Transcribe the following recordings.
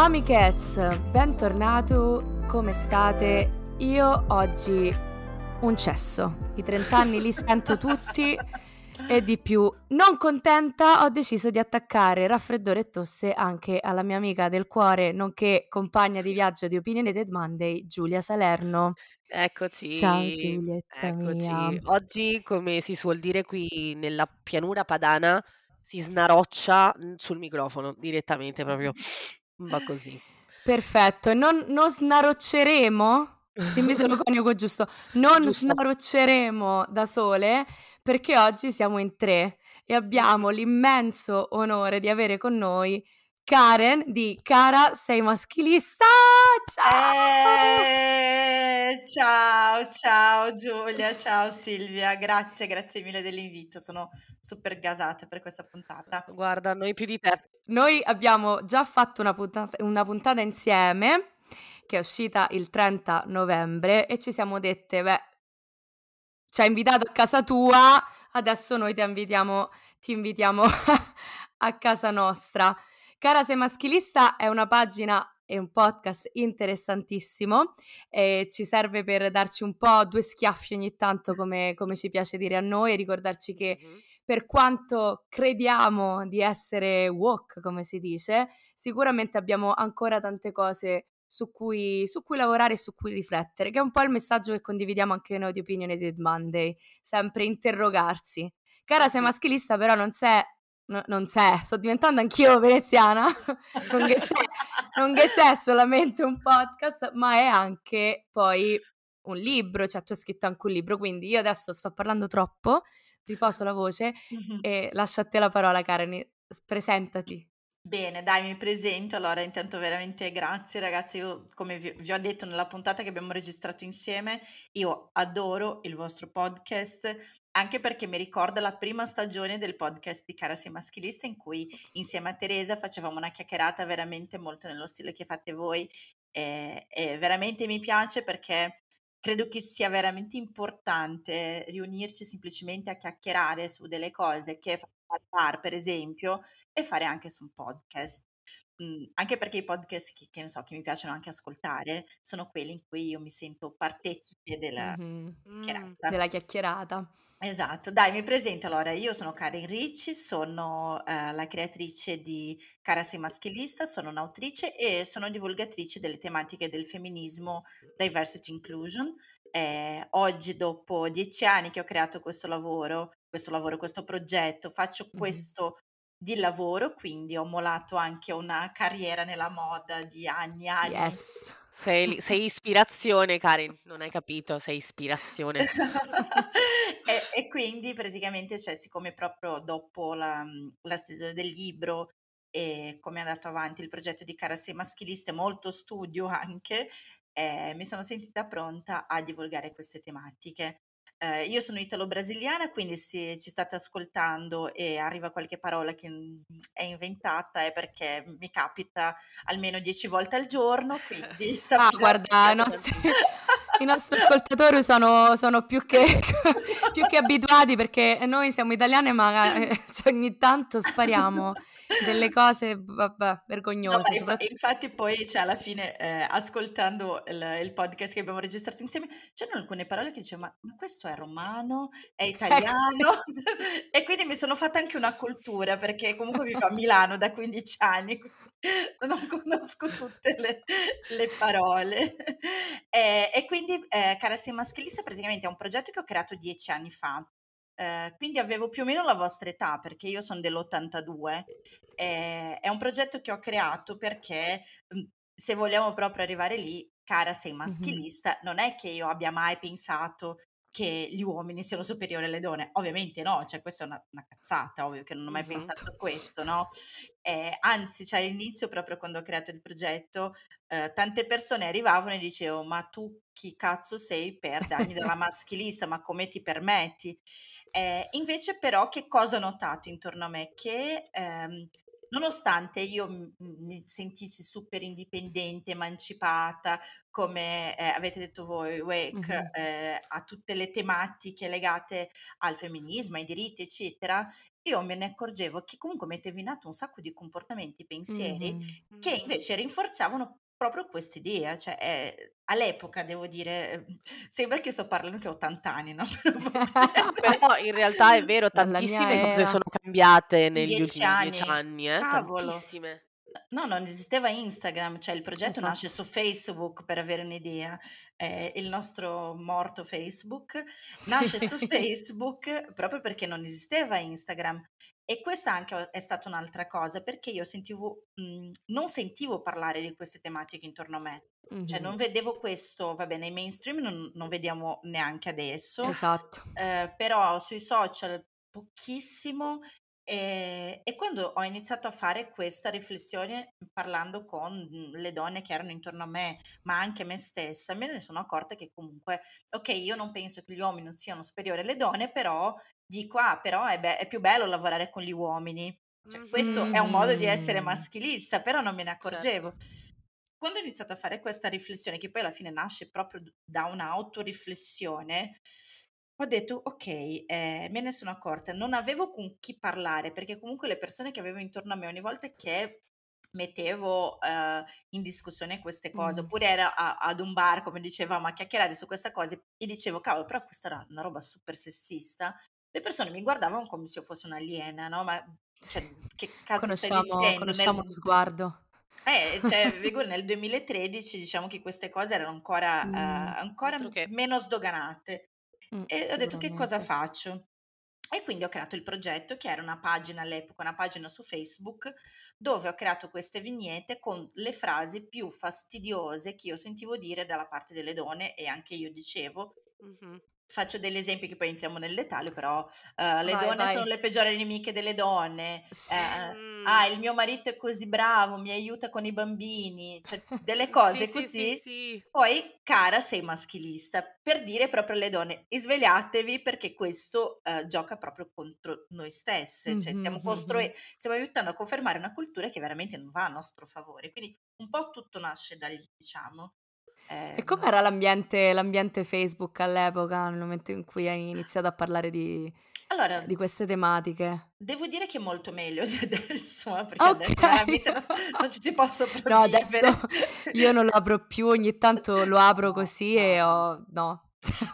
Amichets, bentornato, come state? Io oggi un cesso, i 30 anni li sento tutti e di più. Non contenta, ho deciso di attaccare raffreddore e tosse anche alla mia amica del cuore, nonché compagna di viaggio di Opinionated Monday, Giulia Salerno. Eccoci, Ciao Giulietta eccoci. mia. Oggi, come si suol dire qui nella pianura padana, si snaroccia mm, sul microfono direttamente proprio. Va così. Perfetto, non, non snarocceremo Dimmi se lo coniugo giusto. Non Giusto. snarocceremo da sole perché oggi siamo in tre e abbiamo l'immenso onore di avere con noi Karen di Cara Sei Maschilista. Ciao! Eh, ciao, ciao Giulia, ciao Silvia, grazie, grazie mille dell'invito, sono super gasata per questa puntata. Guarda, noi più di te. Noi abbiamo già fatto una puntata, una puntata insieme che è uscita il 30 novembre e ci siamo dette, beh, ci hai invitato a casa tua, adesso noi ti invitiamo, ti invitiamo a casa nostra. Cara Sei Maschilista è una pagina e un podcast interessantissimo e ci serve per darci un po' due schiaffi ogni tanto come, come ci piace dire a noi e ricordarci che Mhm. per quanto crediamo di essere woke, come si dice, sicuramente abbiamo ancora tante cose su cui, su cui lavorare e su cui riflettere, che è un po' il messaggio che condividiamo anche noi di Opinionated Monday, sempre interrogarsi. Cara, sei maschilista, però non sei, no- non sei, sto diventando anch'io veneziana, non che sei, non che sei solamente un podcast, ma è anche poi un libro, cioè tu hai scritto anche un libro, quindi io adesso sto parlando troppo, riposo la voce e lascio a te la parola, Karen, presentati. Bene, dai, mi presento. Allora, intanto veramente grazie ragazzi. Io, come vi, vi ho detto nella puntata che abbiamo registrato insieme, io adoro il vostro podcast, anche perché mi ricorda la prima stagione del podcast di Cara Sei Maschilista, in cui insieme a Teresa facevamo una chiacchierata veramente molto nello stile che fate voi. E, e veramente mi piace perché credo che sia veramente importante riunirci semplicemente a chiacchierare su delle cose che fa al bar, per esempio, e fare anche su un podcast. Mm, anche perché i podcast che, che so, che mi piacciono anche ascoltare sono quelli in cui io mi sento partecipe della Mhm. Mm. chiacchierata. Della chiacchierata. Esatto, dai, mi presento allora, io sono Karen Ricci, sono eh, la creatrice di Cara Sei Maschilista, sono un'autrice e sono divulgatrice delle tematiche del femminismo, diversity inclusion. Eh, oggi, dopo dieci anni che ho creato questo lavoro, questo lavoro, questo progetto, faccio Mhm. questo di lavoro, quindi ho molato anche una carriera nella moda di anni e anni. Yes. Sei, sei ispirazione, Karin. Non hai capito? Sei ispirazione. e, e quindi praticamente, cioè, siccome proprio dopo la, la stesura del libro e come è andato avanti il progetto di Cara Sei Maschilista, e molto studio anche, eh, mi sono sentita pronta a divulgare queste tematiche. Eh, io sono italo-brasiliana, quindi se ci state ascoltando e arriva qualche parola che mm, è inventata è perché mi capita almeno dieci volte al giorno, quindi Ah, guarda, che nostri, i nostri ascoltatori sono, sono più, che, più che abituati perché noi siamo italiane, ma eh, cioè, ogni tanto spariamo delle cose, vabbè, No, vergognose. soprattutto- infatti poi cioè, alla fine eh, ascoltando il, il podcast che abbiamo registrato insieme c'erano alcune parole che dicevo ma, ma questo è romano, è italiano e quindi mi sono fatta anche una cultura perché comunque vivo a Milano da 15 anni non conosco tutte le, le parole. E, e quindi eh, Cara Sei Maschilista praticamente è un progetto che ho creato dieci anni fa. Eh, quindi avevo più o meno la vostra età perché io sono dell'82 eh, è un progetto che ho creato perché mm, se vogliamo proprio arrivare lì, cara sei maschilista, non è che io abbia mai pensato che gli uomini siano superiori alle donne, ovviamente no, cioè questa è una, una cazzata, ovvio che non ho mai Esatto. pensato a questo, no? Eh, anzi, cioè all'inizio, proprio quando ho creato il progetto, eh, tante persone arrivavano e dicevano, ma tu chi cazzo sei per darmi della maschilista, ma come ti permetti? Eh, invece però che cosa ho notato intorno a me? Che ehm, nonostante io mi sentissi super indipendente, emancipata, come eh, avete detto voi, Wake, Mhm. eh, a tutte le tematiche legate al femminismo, ai diritti, eccetera, io me ne accorgevo che comunque mettevo in atto un sacco di comportamenti, pensieri Mhm. che invece rinforzavano proprio quest'idea, cioè eh, all'epoca devo dire, eh, sembra che sto parlando che ho 80 anni, no? Però in realtà è vero, tantissime cose sono cambiate negli dieci ultimi dieci anni, anni, eh, cavolo. tantissime. No, non esisteva Instagram, cioè il progetto nasce Esatto. su Facebook per avere un'idea. Eh, il nostro morto Facebook nasce su Sì. Facebook proprio perché non esisteva Instagram. E questa anche è stata un'altra cosa, perché io sentivo, mh, non sentivo parlare di queste tematiche intorno a me. Cioè non vedevo questo, va bene, nei mainstream non, non vediamo neanche adesso, Esatto. eh, però sui social pochissimo. E, e quando ho iniziato a fare questa riflessione parlando con mm, le donne che erano intorno a me, ma anche me stessa, me ne sono accorta che comunque, ok, io non penso che gli uomini non siano superiori alle donne, però dico, ah, però è, be- è più bello lavorare con gli uomini. Cioè, questo è un modo di essere maschilista, però non me ne accorgevo. Certo. Quando ho iniziato a fare questa riflessione, che poi alla fine nasce proprio da un'autoriflessione, ho detto, ok, eh, me ne sono accorta, non avevo con chi parlare, perché comunque le persone che avevo intorno a me ogni volta che mettevo eh, in discussione queste cose, Mm. oppure era a- ad un bar, come dicevamo, a chiacchierare su queste cose, e dicevo, cavolo, però questa era una roba super sessista, le persone mi guardavano come se io fossi un'aliena, no? Ma cioè, che cazzo stai Conosciamo, dicendo? conosciamo Nel- lo sguardo. eh, cioè, nel 2013 diciamo che queste cose erano ancora, Mm. eh, ancora che. meno sdoganate. Mm, E ho detto che cosa faccio? E quindi ho creato il progetto che era una pagina all'epoca, una pagina su Facebook, dove ho creato queste vignette con le frasi più fastidiose che io sentivo dire dalla parte delle donne e anche io dicevo. Mhm. Faccio degli esempi che poi entriamo nel dettaglio, però eh, le Vai, donne sono vai. le peggiori nemiche delle donne. Sì. eh, ah, il mio marito è così bravo, mi aiuta con i bambini, cioè delle cose sì, così. sì. Poi, cara, sei maschilista, per dire proprio alle donne, svegliatevi perché questo eh, gioca proprio contro noi stesse, cioè stiamo costruendo, mhm. stiamo aiutando a confermare una cultura che veramente non va a nostro favore. Quindi un po' tutto nasce da lì, diciamo. E Ehm, com'era l'ambiente, l'ambiente Facebook all'epoca, nel momento in cui hai iniziato a parlare di, allora, di queste tematiche? devo dire che è molto meglio di adesso, eh, perché Ok. adesso veramente non, non ci si può No, adesso sopravvivere. io non lo apro più, ogni tanto lo apro così e ho... No.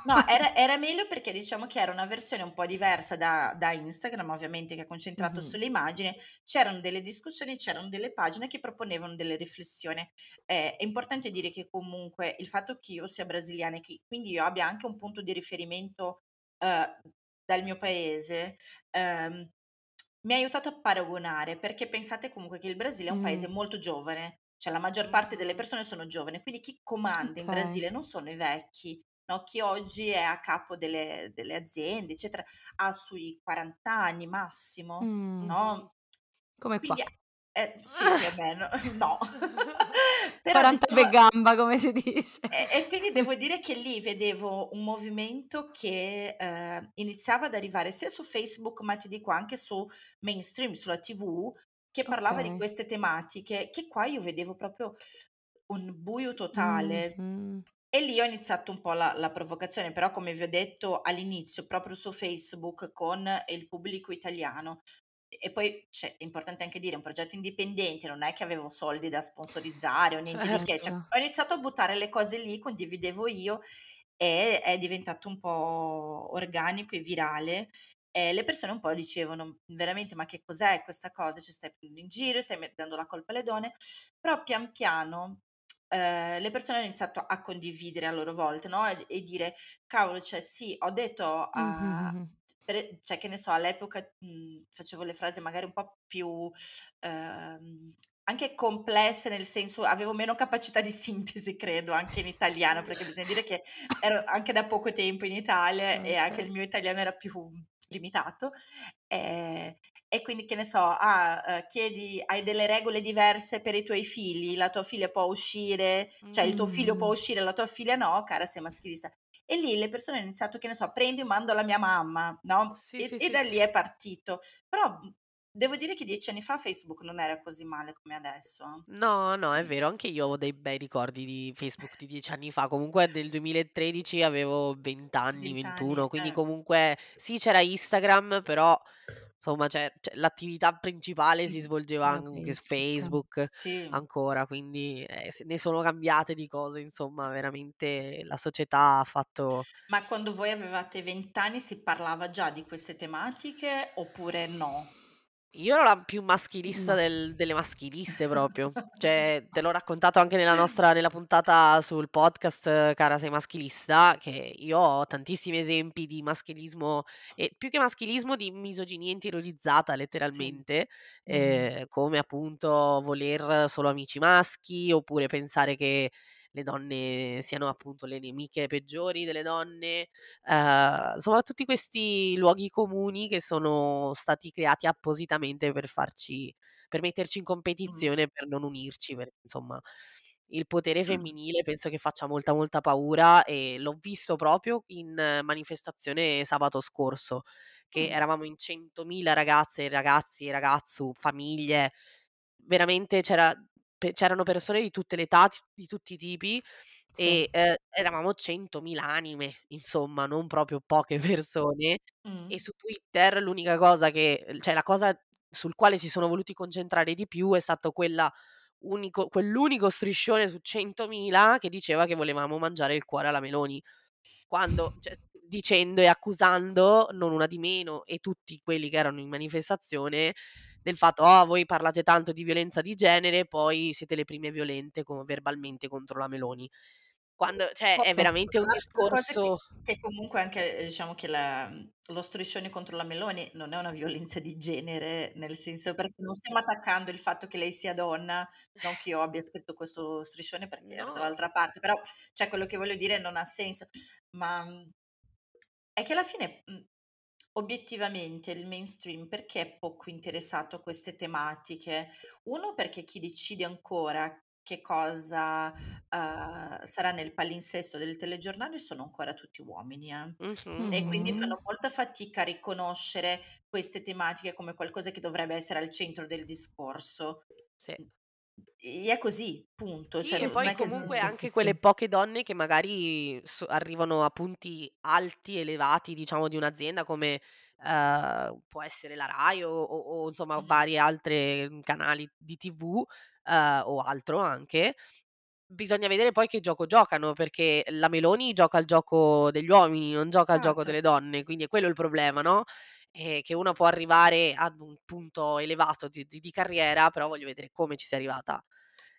No, era, era meglio perché diciamo che era una versione un po' diversa da, da Instagram, ovviamente, che è concentrato Mhm. sulle immagini. C'erano delle discussioni, c'erano delle pagine che proponevano delle riflessioni. Eh, è importante dire che comunque il fatto che io sia brasiliana e che quindi io abbia anche un punto di riferimento eh, dal mio paese, ehm, mi ha aiutato a paragonare, perché pensate comunque che il Brasile è un paese Mm, molto giovane, cioè la maggior parte delle persone sono giovani, quindi chi comanda in. Brasile non sono i vecchi, no? Chi oggi è a capo delle, delle aziende, eccetera, ha sui 40 anni massimo, Mm, no? Come Quindi, qua. eh, sì, più o meno, no. Però 40 diciamo, per gamba, come si dice. e, e quindi devo dire che lì vedevo un movimento che eh, iniziava ad arrivare sia su Facebook, ma ti dico anche su mainstream, sulla TV, che parlava di Ok. queste tematiche, che qua io vedevo proprio un buio totale. Mhm. E lì ho iniziato un po' la, la provocazione, però come vi ho detto all'inizio, proprio su Facebook con il pubblico italiano. E poi cioè, è importante anche dire, un progetto indipendente, non è che avevo soldi da sponsorizzare o niente di che. Cioè, Certo. ho iniziato a buttare le cose lì, condividevo io e è diventato un po' organico e virale. E le persone un po' dicevano veramente ma che cos'è questa cosa? Ci stai prendendo in giro, stai dando la colpa alle donne. Però pian piano eh, le persone hanno iniziato a condividere a loro volta, no? E, e dire, cavolo, cioè sì, ho detto a... Mhm. per- cioè che ne so, all'epoca mh, facevo le frasi magari un po' più ehm, anche complesse, nel senso avevo meno capacità di sintesi, credo, anche in italiano, perché bisogna dire che ero anche da poco tempo in Italia e anche il mio italiano era più limitato. eh, e quindi, che ne so, ah, eh, chiedi, hai delle regole diverse per i tuoi figli, la tua figlia può uscire, cioè il tuo figlio può Mm. uscire, la tua figlia no, cara, sei maschilista. E lì le persone hanno iniziato, che ne so, prendo e mando alla mia mamma, no? Sì, E, sì, e sì, da lì è partito. Però mh, devo dire che dieci anni fa Facebook non era così male come adesso. No, no, è vero, anche io ho dei bei ricordi di Facebook di dieci anni fa. Comunque del 2013 avevo 20 anni, 20 anni, 21, quindi eh. comunque sì, c'era Instagram, però insomma, cioè, cioè, l'attività principale si svolgeva anche su Facebook. Facebook Sì. ancora, quindi eh, ne sono cambiate di cose, insomma, veramente la società ha fatto... Ma quando voi avevate 20 anni si parlava già di queste tematiche oppure no? Io ero la più maschilista del- delle maschiliste proprio. Cioè, te l'ho raccontato anche nella nostra nella puntata sul podcast eh, Cara sei maschilista, che io ho tantissimi esempi di maschilismo e più che maschilismo di misoginia interiorizzata Sì. letteralmente, Mhm. eh, come appunto voler solo amici maschi oppure pensare che le donne siano appunto le nemiche peggiori delle donne, eh, insomma tutti questi luoghi comuni che sono stati creati appositamente per farci, per metterci in competizione, per non unirci, perché insomma il potere femminile penso che faccia molta molta paura e l'ho visto proprio in manifestazione sabato scorso, che eravamo in 100.000 ragazze e ragazzi e ragazzu, famiglie, veramente c'era, pe- c'erano persone di tutte le età, di tutti i tipi Sì. e eh, eravamo 100.000 anime, insomma, non proprio poche persone. E su Twitter l'unica cosa che, cioè la cosa sul quale si sono voluti concentrare di più è stato quella unico, quell'unico striscione su 100.000 che diceva che volevamo mangiare il cuore alla Meloni. Quando, cioè, dicendo e accusando non una di meno e tutti quelli che erano in manifestazione del fatto, oh, voi parlate tanto di violenza di genere, poi siete le prime violente com- verbalmente contro la Meloni. Quando, cioè, è veramente un cosa che discorso... che comunque anche, ehm, diciamo che la lo striscione contro la Meloni non è una violenza di genere, nel senso perché non stiamo attaccando il fatto che lei sia donna, non che io abbia scritto questo striscione perché No, dall'altra parte, però cioè quello che voglio dire non ha senso. Ma, mhmm, è che alla fine, mhmm, obiettivamente il mainstream perché è poco interessato a queste tematiche? Uno perché chi decide ancora che cosa, uhm, sarà nel palinsesto del telegiornale sono ancora tutti uomini, eh. mhm, E quindi Mhm. fanno molta fatica a riconoscere queste tematiche come qualcosa che dovrebbe essere al centro del discorso. sì. Mhmm, e è così, punto. Sì, Cioè, e poi che comunque sì, anche sì, quelle sì. poche donne che magari so- arrivano a punti alti, elevati, diciamo, di un'azienda come eh, può essere la Rai o, o- o, insomma Mh-mh. vari altri canali di TV eh, o altro anche. Bisogna vedere poi che gioco giocano, perché la Meloni gioca al gioco degli uomini, non gioca al gioco Certo. delle donne, quindi è quello il problema, no? Eh, che uno può arrivare ad un punto elevato di, di- di carriera, però voglio vedere come ci sia arrivata.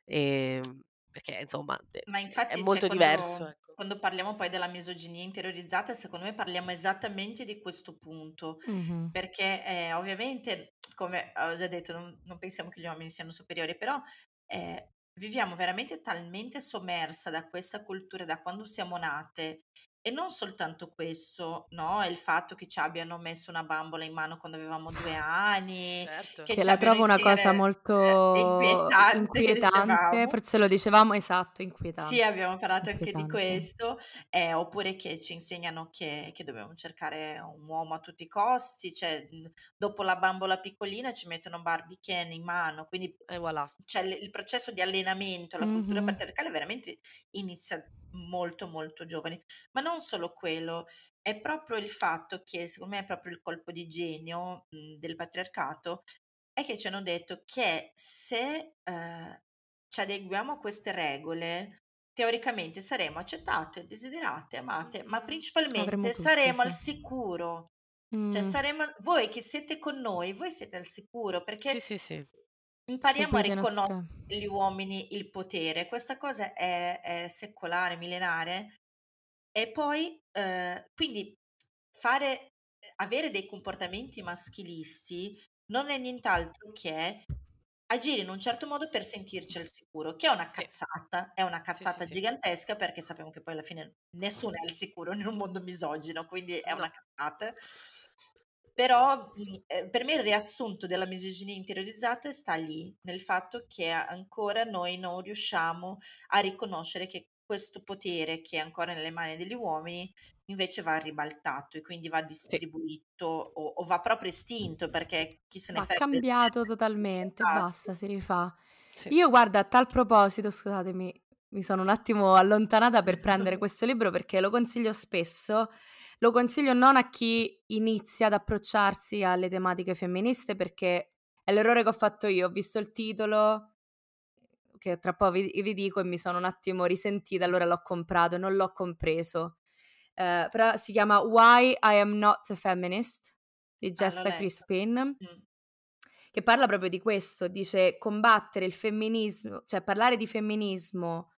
Ehm, perché insomma eh, Ma è infatti, cioè, molto diverso, quando ecco. quando parliamo poi della misoginia interiorizzata, secondo me parliamo esattamente di questo punto, Mhm. perché, ehm, ovviamente, come ho già detto, non non pensiamo che gli uomini siano superiori, però, ehm, viviamo veramente talmente sommersa da questa cultura da quando siamo nate, e non soltanto questo, no, è il fatto che ci abbiano messo una bambola in mano quando avevamo 2 anni, Certo. che Che ci la trovo una cosa eh, molto inquietante inquietante, forse lo dicevamo, esatto, Sì, inquietante, abbiamo parlato anche di questo, ehm, oppure che ci insegnano che che dobbiamo cercare un uomo a tutti i costi, cioè, mhmm, dopo la bambola piccolina ci mettono Barbie Ken in mano, quindi E voilà. cioè l il processo di allenamento alla cultura Mhm. patriarcale veramente inizia molto, molto giovani. Ma non solo quello, è proprio il fatto che, secondo me è proprio il colpo di genio, mhmm, del patriarcato, è che ci hanno detto che se, ehm, ci adeguiamo a queste regole, teoricamente saremo accettate, desiderate, amate, ma principalmente tutto, saremo al sì. sicuro. Cioè Mm. saremo voi che siete con noi, voi siete al sicuro, perché sì, sì. impariamo a riconoscere nostri... negli uomini il potere. Questa cosa è è secolare, millenare e poi, ehm, quindi fare ehm, avere dei comportamenti maschilisti non è nient'altro che agire in un certo modo per sentirci al sicuro, che è una Sì, cazzata, è una sì, sì, cazzata sì. gigantesca perché sappiamo che poi alla fine nessuno è al sicuro in un mondo misogino, quindi è una No. cazzata. Però, mhmm, ehm, per me il riassunto della misoginia interiorizzata sta lì, nel fatto che ancora noi non riusciamo a riconoscere che questo potere che è ancora nelle mani degli uomini invece va ribaltato e quindi va distribuito o, o va proprio estinto perché chi se ne frega del cambiato totalmente, Esatto. basta, si rifà. Sì. Io guarda, a tal proposito, scusatemi, mi sono un attimo allontanata per prendere questo libro perché lo consiglio spesso. Lo consiglio non a chi inizia ad approcciarsi alle tematiche femministe perché è l'errore che ho fatto io. Ho visto il titolo, che tra poco vi, vi dico, e mi sono un attimo risentita, allora l'ho comprato non l'ho compreso. Eh, però si chiama Why I Am Not a Feminist di Ah, Jessa letto. Crispin Mm. che parla proprio di questo, dice combattere il femminismo, cioè parlare di femminismo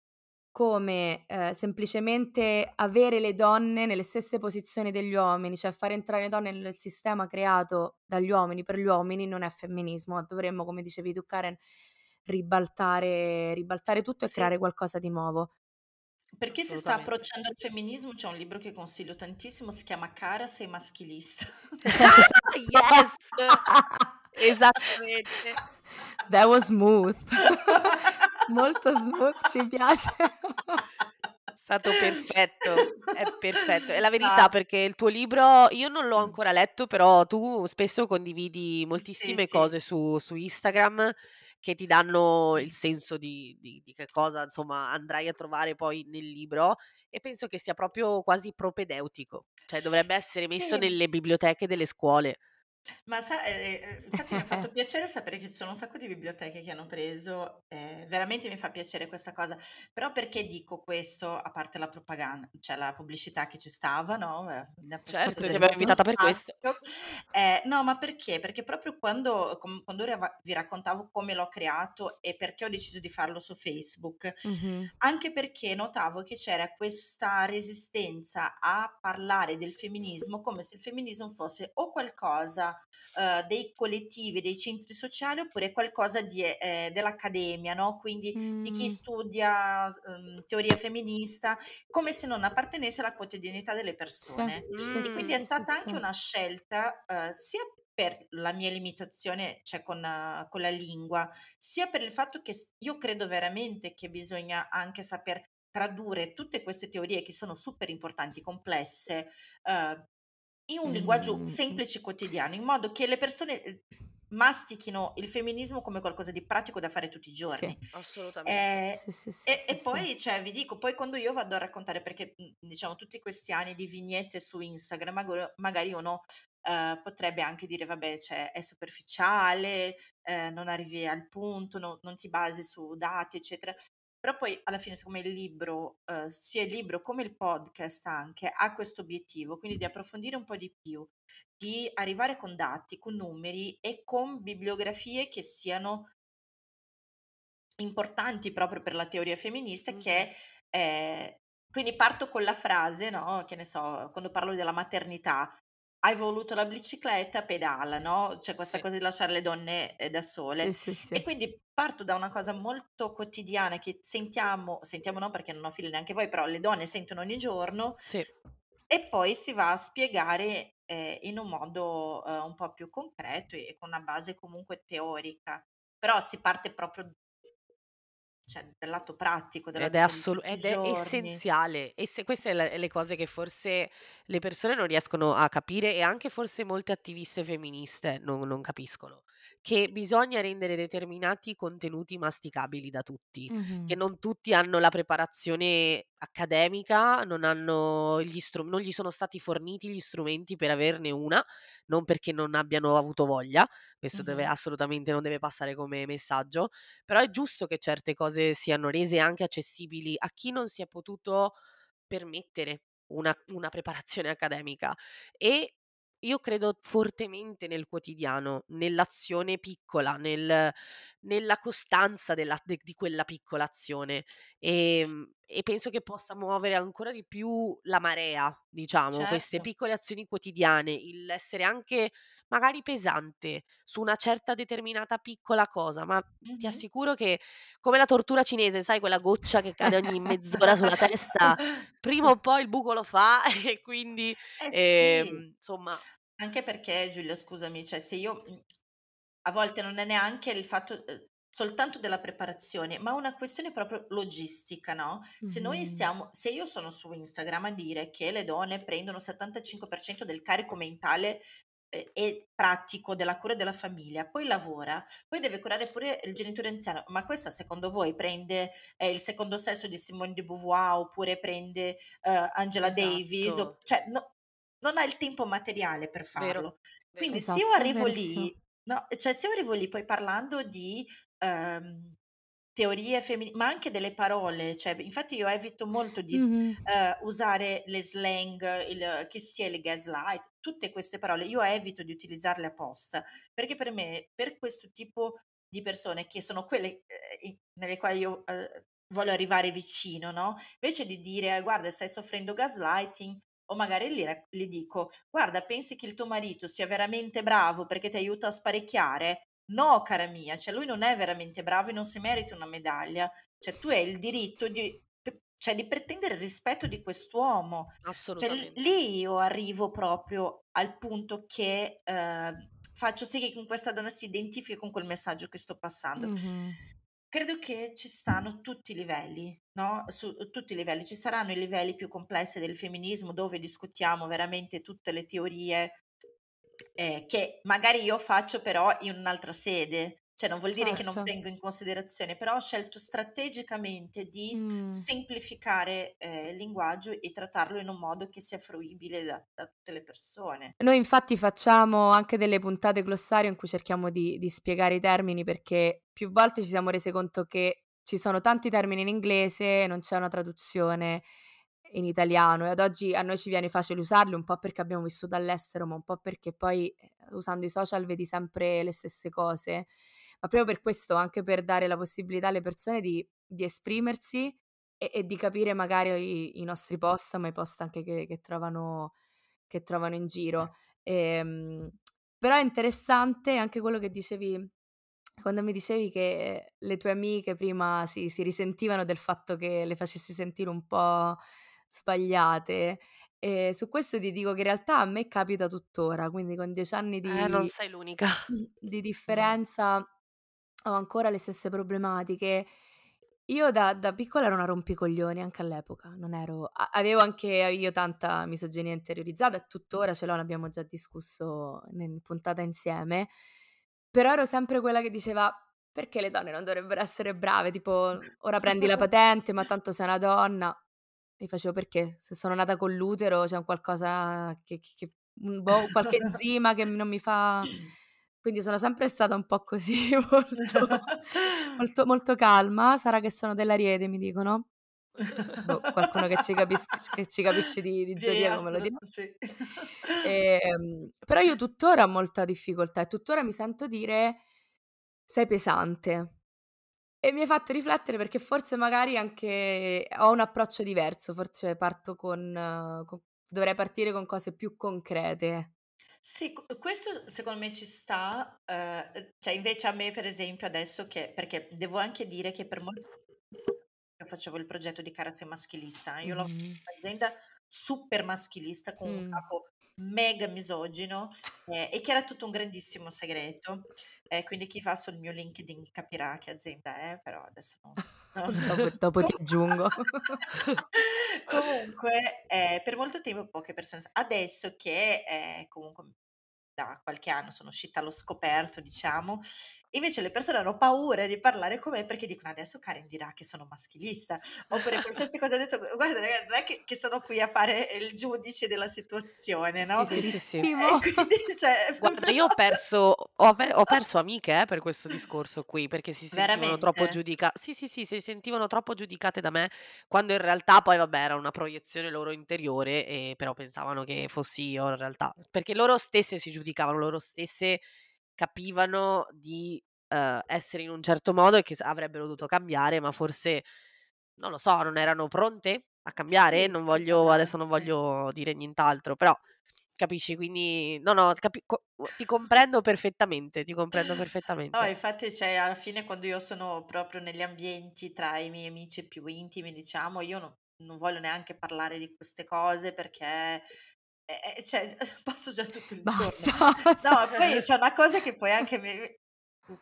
come eh, semplicemente avere le donne nelle stesse posizioni degli uomini, cioè fare entrare le donne nel sistema creato dagli uomini per gli uomini non è femminismo, dovremmo, come dicevi tu Karen, ribaltare, ribaltare tutto e Sì. creare qualcosa di nuovo. Per chi si sta approcciando al femminismo c'è un libro che consiglio tantissimo, si chiama Cara sei maschilista. yes! Esattamente. That was smooth. Molto smooth, ci piace. Stato perfetto, è perfetto. È la verità Ah, perché il tuo libro io non l'ho ancora letto, però tu spesso condividi sì, moltissime sì. cose su, su Instagram che ti danno il senso di, di- di che cosa insomma andrai a trovare poi nel libro e penso che sia proprio quasi propedeutico, cioè dovrebbe essere messo Sì. nelle biblioteche delle scuole. Ma sa, eh, eh, infatti mi ha fatto piacere sapere che ci sono un sacco di biblioteche che hanno preso, eh, veramente mi fa piacere questa cosa, però perché dico questo, a parte la propaganda, cioè la pubblicità che ci stava, no? Eh, Certo, ti abbiamo invitata per questo. spazio. Eh, no, ma perché? Perché proprio quando, com- quando vi raccontavo come l'ho creato e perché ho deciso di farlo su Facebook, Mhm. anche perché notavo che c'era questa resistenza a parlare del femminismo come se il femminismo fosse o qualcosa eh, dei collettivi, dei centri sociali, oppure qualcosa di, eh, dell'accademia, no? Quindi di chi Mm, studia ehm, teoria femminista, come se non appartenesse alla quotidianità delle persone. sì, E sì, quindi è sì, stata anche una scelta eh, sia per la mia limitazione, cioè con, eh, con la lingua, sia per il fatto che io credo veramente che bisogna anche saper tradurre tutte queste teorie che sono super importanti, complesse, eh, in un linguaggio Mm, semplice e quotidiano, in modo che le persone eh, mastichino il femminismo come qualcosa di pratico da fare tutti i Sì, giorni. Assolutamente. Eh, sì, sì, sì, e, sì, e sì. poi, cioè, vi dico, poi quando io vado a raccontare, perché mh, diciamo tutti questi anni di vignette su Instagram, magari, magari uno eh, potrebbe anche dire, vabbè, cioè, è superficiale, eh, non arrivi al punto, no- non ti basi su dati, eccetera. Però poi alla fine, siccome il libro, eh, sia il libro come il podcast anche, ha questo obiettivo, quindi di approfondire un po' di più, di arrivare con dati, con numeri e con bibliografie che siano importanti proprio per la teoria femminista Mhm. che è, quindi parto con la frase, no? Che ne so, quando parlo della maternità, hai voluto la bicicletta, pedala, no? C'è questa Sì. cosa di lasciare le donne eh, da sole. sì, sì. E quindi parto da una cosa molto quotidiana che sentiamo, sentiamo no perché non ho figli neanche voi, però le donne sentono ogni giorno Sì. e poi si va a spiegare eh, in un modo eh, un po' più concreto e con una base comunque teorica. Però si parte proprio cioè, dal lato pratico della Ed è, assolu- ed è essenziale. E se queste le, le cose che forse le persone non riescono a capire e anche forse molte attiviste femministe non, non capiscono, che bisogna rendere determinati contenuti masticabili da tutti, che Mhm. non tutti hanno la preparazione accademica, non, hanno gli stru- non gli sono stati forniti gli strumenti per averne una, non perché non abbiano avuto voglia, questo deve, Mhm. assolutamente non deve passare come messaggio, però è giusto che certe cose siano rese anche accessibili a chi non si è potuto permettere una, una preparazione accademica e io credo fortemente nel quotidiano, nell'azione piccola, nel- nella costanza della- de- di quella piccola azione e, e penso che possa muovere ancora di più la marea, diciamo, queste Certo. piccole azioni quotidiane, il essere anche magari pesante su una certa determinata piccola cosa, ma ti Mhm. assicuro che come la tortura cinese, sai, quella goccia che cade ogni mezz'ora sulla testa, prima o poi il buco lo fa e quindi, Eh sì, ehm, insomma, anche perché Giulia, scusami, cioè se io mh, a volte non è neanche il fatto, eh, soltanto della preparazione, ma una questione proprio logistica, no? Se noi stiamo, se io sono su Instagram a dire che le donne prendono il 75% del carico mentale eh, e pratico della cura della famiglia, poi lavora, poi deve curare pure il genitore anziano, ma questa secondo voi prende eh, il secondo sesso di Simone de Beauvoir oppure prende eh, Angela Davis? o- Esatto. cioè, no- non ha il tempo materiale per farlo. vero. Quindi se io Esatto, arrivo lì, no, cioè se io arrivo lì poi parlando di ehm, teorie femminili, ma anche delle parole, cioè, infatti io evito molto di Mhm. eh, usare le slang, il, che sia il gaslight, tutte queste parole, io evito di utilizzarle apposta, perché per me, per questo tipo di persone che sono quelle eh, nelle quali io eh, voglio arrivare vicino, no? Invece di dire guarda stai soffrendo gaslighting, o magari gli, gli dico guarda pensi che il tuo marito sia veramente bravo perché ti aiuta a sparecchiare? No, cara mia, cioè lui non è veramente bravo e non si merita una medaglia, cioè tu hai il diritto di, cioè, di pretendere il rispetto di quest'uomo. Cioè, Assolutamente. lì io arrivo proprio al punto che eh, faccio sì che questa donna si identifichi con quel messaggio che sto passando. Mhm. Credo che ci stanno tutti i livelli, no? Su tutti i livelli. Ci saranno i livelli più complessi del femminismo dove discutiamo veramente tutte le teorie eh, che magari io faccio però in un'altra sede. Cioè non vuol dire che non Certo. tengo in considerazione, però ho scelto strategicamente di Mm. semplificare eh, il linguaggio e trattarlo in un modo che sia fruibile da, da tutte le persone. Noi infatti facciamo anche delle puntate glossario in cui cerchiamo di, di spiegare i termini perché più volte ci siamo resi conto che ci sono tanti termini in inglese e non c'è una traduzione in italiano e ad oggi a noi ci viene facile usarli un po' perché abbiamo vissuto all'estero ma un po' perché poi eh, usando i social vedi sempre le stesse cose ma proprio per questo anche per dare la possibilità alle persone di, di esprimersi e, e di capire magari i, i nostri post ma i post anche che, che trovano che trovano in giro. Ehm, però è interessante anche quello che dicevi quando mi dicevi che le tue amiche prima si, si risentivano del fatto che le facessi sentire un po' sbagliate. E su questo ti dico che in realtà a me capita tuttora, quindi con dieci anni Eh, non di, sei l'unica. di differenza ho ancora le stesse problematiche. Io da, da piccola ero una rompicoglioni anche all'epoca, non ero, avevo anche io tanta misoginia interiorizzata e tuttora ce l'ho, ne abbiamo già discusso in puntata insieme, però ero sempre quella che diceva perché le donne non dovrebbero essere brave, tipo ora prendi la patente ma tanto sei una donna. E facevo perché se sono nata con l'utero c'è un qualcosa che, che- che- boh, qualche enzima che non mi fa... Quindi sono sempre stata un po' così, molto, molto, molto calma. Sarà che sono dell'Ariete, mi dicono. Boh, qualcuno che ci, capis- che ci capisce di, di Di zodiaco me lo dirà. sì. Ehm, però io tuttora ho molta difficoltà e tuttora mi sento dire sei pesante. E mi hai fatto riflettere perché forse magari anche ho un approccio diverso, forse parto con, eh, con- dovrei partire con cose più concrete. Sì, questo secondo me ci sta, eh, cioè invece a me per esempio adesso che, perché devo anche dire che per molto tempo io facevo il progetto di Cara Sei Maschilista, io lavoro in Mhm. un'azienda super maschilista con un Mm. capo mega misogino eh, e che era tutto un grandissimo segreto, eh, quindi chi va sul mio LinkedIn capirà che azienda è, però adesso no. no. Dopo, dopo ti aggiungo. Comunque, eh, per molto tempo poche persone. Adesso che eh, comunque da qualche anno sono uscita allo scoperto, diciamo, invece le persone hanno paura di parlare con me perché dicono adesso Karen dirà che sono maschilista, oppure qualsiasi cosa ho detto, guarda ragazzi, non è che, che sono qui a fare il giudice della situazione, no? Sì, sì, sì, quindi, cioè, Guarda, io ho perso, ho, ho perso amiche eh, per questo discorso qui, perché si sentivano troppo veramente. giudicate. Sì, sì, sì, si sentivano troppo giudicate da me, quando in realtà poi, vabbè, era una proiezione loro interiore, e però pensavano che fossi io in realtà. Perché loro stesse si giudicavano, loro stesse capivano di eh, essere in un certo modo e che avrebbero dovuto cambiare, ma forse, non lo so, non erano pronte a cambiare. Sì, Non voglio, adesso non voglio dire nient'altro, però capisci? Quindi, no, no, capi- co- ti comprendo perfettamente, ti comprendo No, perfettamente. infatti, cioè, alla fine quando io sono proprio negli ambienti tra i miei amici più intimi, diciamo, io non, non voglio neanche parlare di queste cose perché eh, eh, cioè, passo già tutto il giorno. Basta. No, poi c'è una cosa che poi anche mi...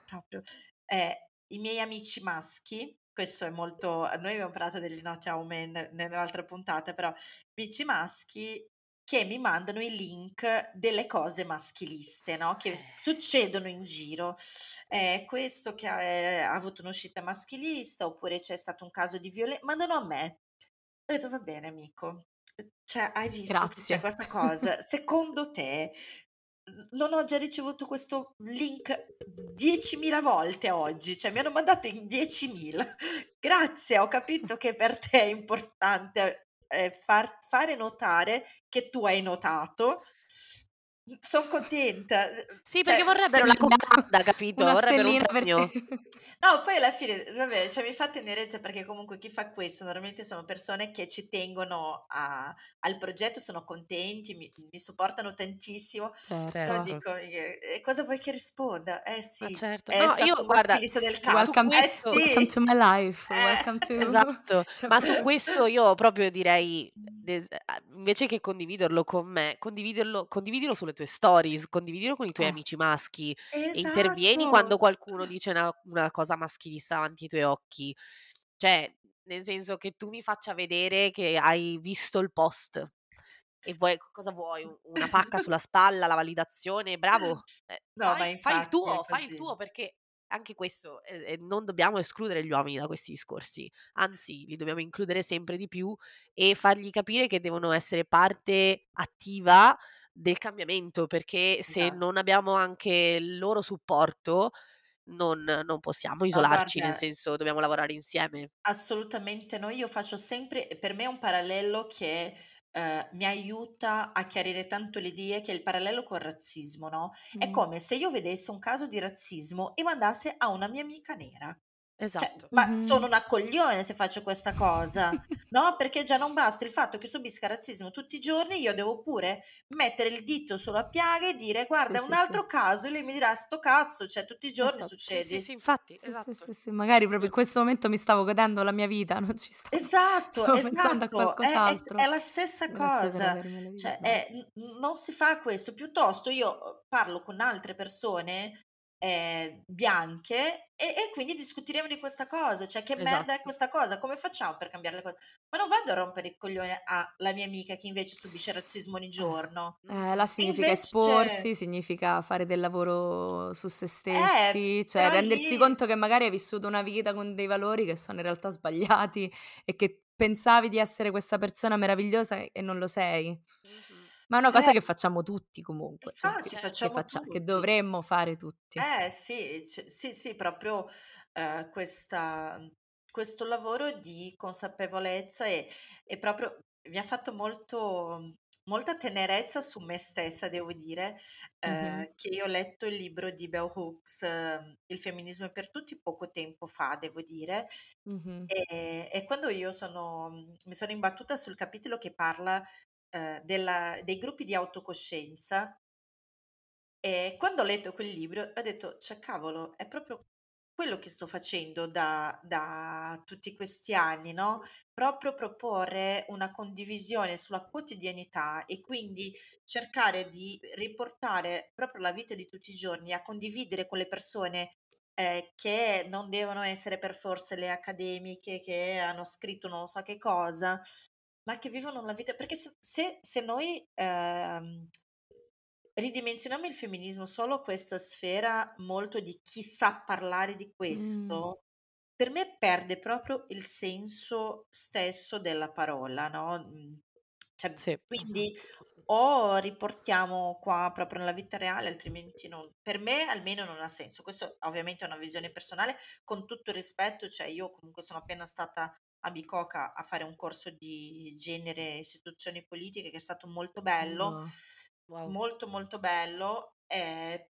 proprio... eh, i miei amici maschi, questo è molto, noi abbiamo parlato delle note a Omen nell'altra puntata, però amici maschi che mi mandano i link delle cose maschiliste, no? Che Eh. succedono in giro. Eh, questo che ha, eh, ha avuto un'uscita maschilista, oppure c'è stato un caso di violenza, mandano a me. Ho detto, va bene, amico. Cioè, hai visto che c'è questa cosa? Secondo te non ho già ricevuto questo link 10.000 volte oggi? Cioè, mi hanno mandato in 10.000. Grazie, ho capito che per te è importante eh, far- fare notare che tu hai notato. Sono contenta. Sì, perché Cioè, vorrebbero la condanna, capito? Vorrebbero un premio. No, poi alla fine, vabbè, cioè mi fa tenerezza perché comunque chi fa questo normalmente sono persone che ci tengono a- al progetto, sono contenti, mi, mi supportano tantissimo. Certo. dico, eh, e cosa vuoi che risponda? Eh Ma sì, certo. è No, stato io guarda, del cazzo. Welcome, Eh questo welcome to sì, my life. eh, Welcome to... Esatto, Cioè, ma su questo io proprio direi, des- ah, invece che condividerlo con me, condividerlo, condividilo sulle tue stories, condividilo con i tuoi eh, amici maschi e intervieni esatto. quando qualcuno dice una, una cosa maschilista davanti ai tuoi occhi. Cioè, nel senso che tu mi faccia vedere che hai visto il post e vuoi, cosa vuoi? Un- Una pacca sulla spalla, la validazione, bravo, eh, No, ma fai, fai il infatti tuo, fai il tuo perché anche questo, eh, non dobbiamo escludere gli uomini da questi discorsi, anzi li dobbiamo includere sempre di più e fargli capire che devono essere parte attiva del cambiamento, perché se Esatto. non abbiamo anche il loro supporto non, non possiamo No, isolarci, nel guarda, senso dobbiamo lavorare insieme. Assolutamente no, io faccio sempre, per me è un parallelo che eh, mi aiuta a chiarire tanto le idee, che è il parallelo col razzismo, no? È mm, come se io vedessi un caso di razzismo e mandasse a una mia amica nera. Cioè, Esatto. ma mhm. sono una coglione se faccio questa cosa, no? Perché già non basta il fatto che subisca razzismo tutti i giorni, io devo pure mettere il dito sulla piaga e dire, Sì, guarda, è un sì, sì. altro caso, e lei mi dirà, sto cazzo, cioè tutti i giorni Esatto. Sì, sì, succedi. sì, infatti, Sì, sì, esatto. sì, sì, magari proprio in questo momento mi stavo godendo la mia vita, non ci stavo, Esatto, stavo pensando a esatto, è, è- qualcos'altro. è la stessa Grazie per cosa, cioè è- n- non si fa questo, piuttosto io eh, parlo con altre persone eh, bianche e, e quindi discuteremo di questa cosa, cioè che merda è Esatto. questa cosa, come facciamo per cambiare le cose? Ma non vado a rompere il coglione alla mia amica che invece subisce razzismo ogni Eh, giorno. Eh, là significa invece, esporsi, significa fare del lavoro su se eh, stessi, cioè però rendersi lì... conto che magari hai vissuto una vita con dei valori che sono in realtà sbagliati e che pensavi di essere questa persona meravigliosa e non lo sei. mhm. Ma è una cosa Eh, che facciamo tutti comunque, cioè che, Certo. che facciamo faccia- che tutti. dovremmo fare tutti. Eh sì, c- sì, sì, proprio eh, questa, questo lavoro di consapevolezza e, e proprio mi ha fatto molto, molta tenerezza su me stessa, devo dire, Mhm, eh, che io ho letto il libro di Bell Hooks, eh, Il femminismo è per tutti, poco tempo fa, devo dire, mhm, e, e quando io sono, mi sono imbattuta sul capitolo che parla eh, della- dei gruppi di autocoscienza, e quando ho letto quel libro ho detto, cioè cavolo, è proprio quello che sto facendo da, da tutti questi anni, no? Proprio proporre una condivisione sulla quotidianità e quindi cercare di riportare proprio la vita di tutti i giorni, a condividere con le persone eh, che non devono essere per forza le accademiche, che hanno scritto non so che cosa, ma che vivono la vita. Perché se, se- se noi ehm, ridimensioniamo il femminismo solo questa sfera molto di chi sa parlare di mm, questo, per me perde proprio il senso stesso della parola, no? Mm, Cioè, Sì. quindi esatto. o riportiamo qua proprio nella vita reale, altrimenti non, per me almeno non ha senso. Questo ovviamente è una visione personale, con tutto il rispetto, cioè io comunque sono appena stata a Bicocca a fare un corso di genere e istituzioni politiche che è stato molto bello, Wow. Wow. molto molto bello. eh,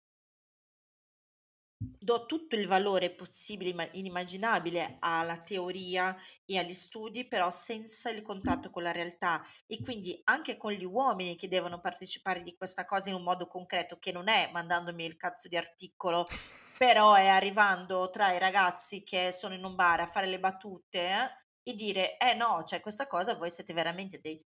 do tutto il valore possibile, imma- inimmaginabile alla teoria e agli studi, però senza il contatto con la realtà e quindi anche con gli uomini che devono partecipare di questa cosa in un modo concreto, che non è mandandomi il cazzo di articolo, però è arrivando tra i ragazzi che sono in un bar a fare le battute e dire, eh no, cioè questa cosa voi siete veramente dei...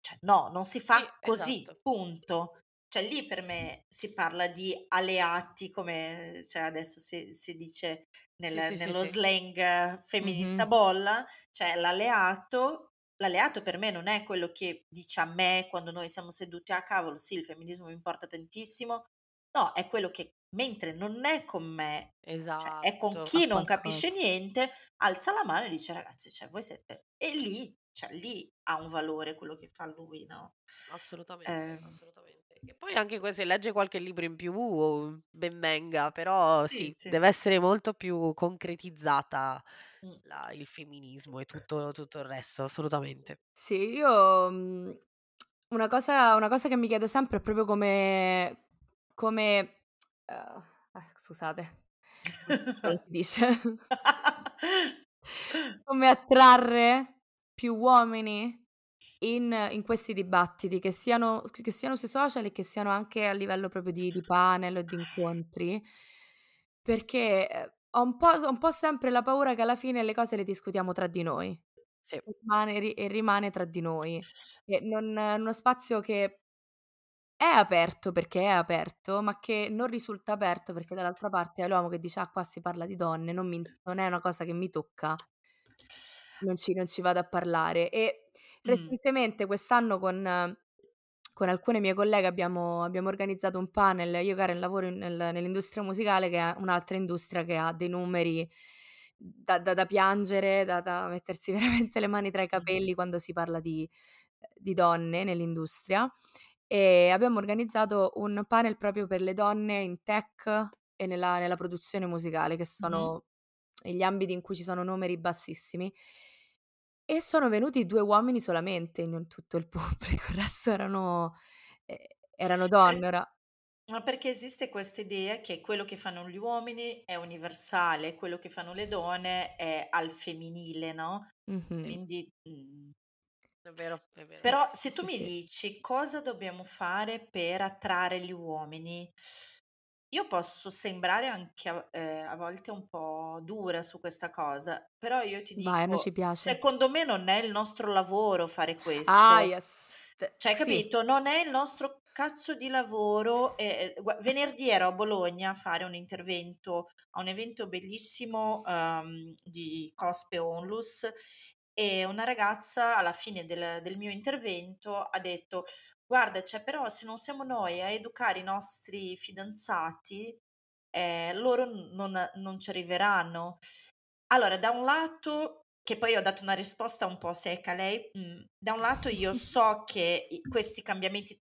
Cioè, no, non si Sì, fa così, esatto. punto. cioè lì per me si parla di alleati, come cioè adesso si, si dice nel- Sì, sì, sì, nello sì. slang femminista Mhm. bolla, cioè l'alleato, l'alleato per me non è quello che dice a me quando noi siamo seduti a cavolo, sì, il femminismo mi importa tantissimo, no, è quello che mentre non è con me, cioè è con Esatto. chi Fa non capisce qualcosa. niente, alza la mano e dice ragazzi, cioè voi siete... E lì, cioè lì ha un valore quello che fa lui, no? Assolutamente, Eh, assolutamente. E poi anche que- se legge qualche libro in più, oh, ben venga, però sì, sì, sì. deve essere molto più concretizzata Mm. la- il femminismo e tutto, tutto il resto, assolutamente. Sì, io mm, una cosa, una cosa che mi chiedo sempre è proprio come, come eh, scusate, come si dice? come attrarre più uomini in, in questi dibattiti, che siano, che siano sui social e che siano anche a livello proprio di, di panel o di incontri, perché eh, ho un po', ho un po' sempre la paura che alla fine le cose le discutiamo tra di noi Sì, e rimane, ri- e rimane tra di noi. E non, uno spazio che è aperto perché è aperto, ma che non risulta aperto perché dall'altra parte è l'uomo che dice ah qua si parla di donne, non, mi- non è una cosa che mi tocca, non ci, non ci vado a parlare. E Mm. recentemente quest'anno con, con alcune mie colleghe abbiamo, abbiamo organizzato un panel, io Karen lavoro in- nel- nell'industria musicale che è un'altra industria che ha dei numeri da, da- da piangere, da, da mettersi veramente le mani tra i capelli quando si parla di, di donne nell'industria e abbiamo organizzato un panel proprio per le donne in tech e nella, nella produzione musicale, che sono gli ambiti in cui ci sono numeri bassissimi. E sono venuti due uomini solamente in tutto il pubblico, il resto erano, eh, erano donne. Per- Ora, Ma perché esiste questa idea che quello che fanno gli uomini è universale, quello che fanno le donne è al femminile, no? mhm. Sì. Quindi, mm, è vero, è vero. però Sì, se tu sì, mi sì. dici cosa dobbiamo fare per attrarre gli uomini, io posso sembrare anche a, eh, a volte un po' dura su questa cosa, però io ti Vai, a noi ci dico, piace. secondo me non è il nostro lavoro fare Ah, questo. yes. T- Cioè, sì, capito? Non è il nostro cazzo di lavoro. eh, eh, venerdì ero a Bologna a fare un intervento a un evento bellissimo ehm, di Cospe Onlus e una ragazza alla fine del, del mio intervento ha detto: Guarda, cioè, però se non siamo noi a educare i nostri fidanzati, eh, loro non, non ci arriveranno. Allora, da un lato, che poi ho dato una risposta un po' secca a lei, mm, da un lato io so che questi cambiamenti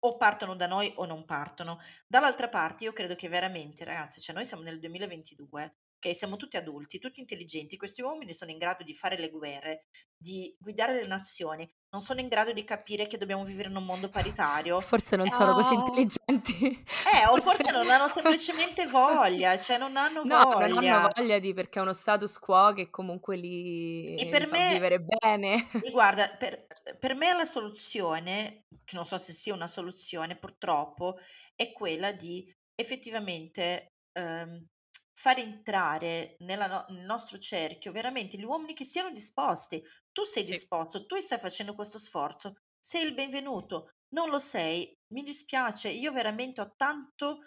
o partono da noi o non partono. Dall'altra parte io credo che veramente, ragazzi, cioè noi siamo nel 2022, ok? Siamo tutti adulti, tutti intelligenti, questi uomini sono in grado di fare le guerre, di guidare le nazioni, non sono in grado di capire che dobbiamo vivere in un mondo paritario. Forse non sono così Ah. intelligenti. Eh, o forse non hanno semplicemente voglia, cioè non hanno No, non voglia. hanno voglia di perché è uno status quo che comunque li, E li per fa me, vivere bene. e guarda, per, per me la soluzione, che non so se sia una soluzione, purtroppo, è quella di effettivamente ehm, far entrare nella no- nel nostro cerchio veramente gli uomini che siano disposti. Tu sei Sì. disposto, tu stai facendo questo sforzo, sei il benvenuto. Non lo sei, mi dispiace, io veramente ho tanto,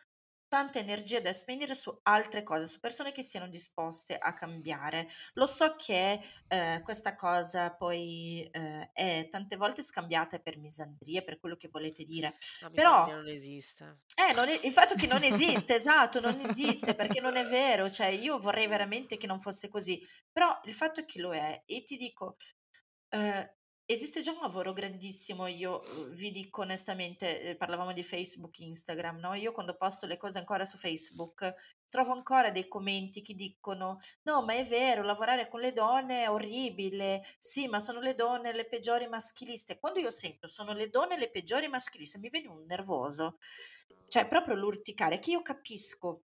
tanta energia da spendere su altre cose, su persone che siano disposte a cambiare. Lo so che eh, questa cosa poi eh, tante volte scambiata per misandria, per quello che volete dire, La però non esiste. eh, non è- il fatto che non esiste, esatto, non esiste perché non è vero, cioè io vorrei veramente che non fosse così, però il fatto è che lo è e ti dico, eh, esiste già un lavoro grandissimo, io eh, vi dico onestamente, eh, parlavamo di Facebook, Instagram, no? Io quando posto le cose ancora su Facebook trovo ancora dei commenti che dicono no, ma è vero, lavorare con le donne è orribile, sì, ma sono le donne le peggiori maschiliste. Quando io sento sono le donne le peggiori maschiliste, mi viene un nervoso, cioè proprio l'urticare, che io capisco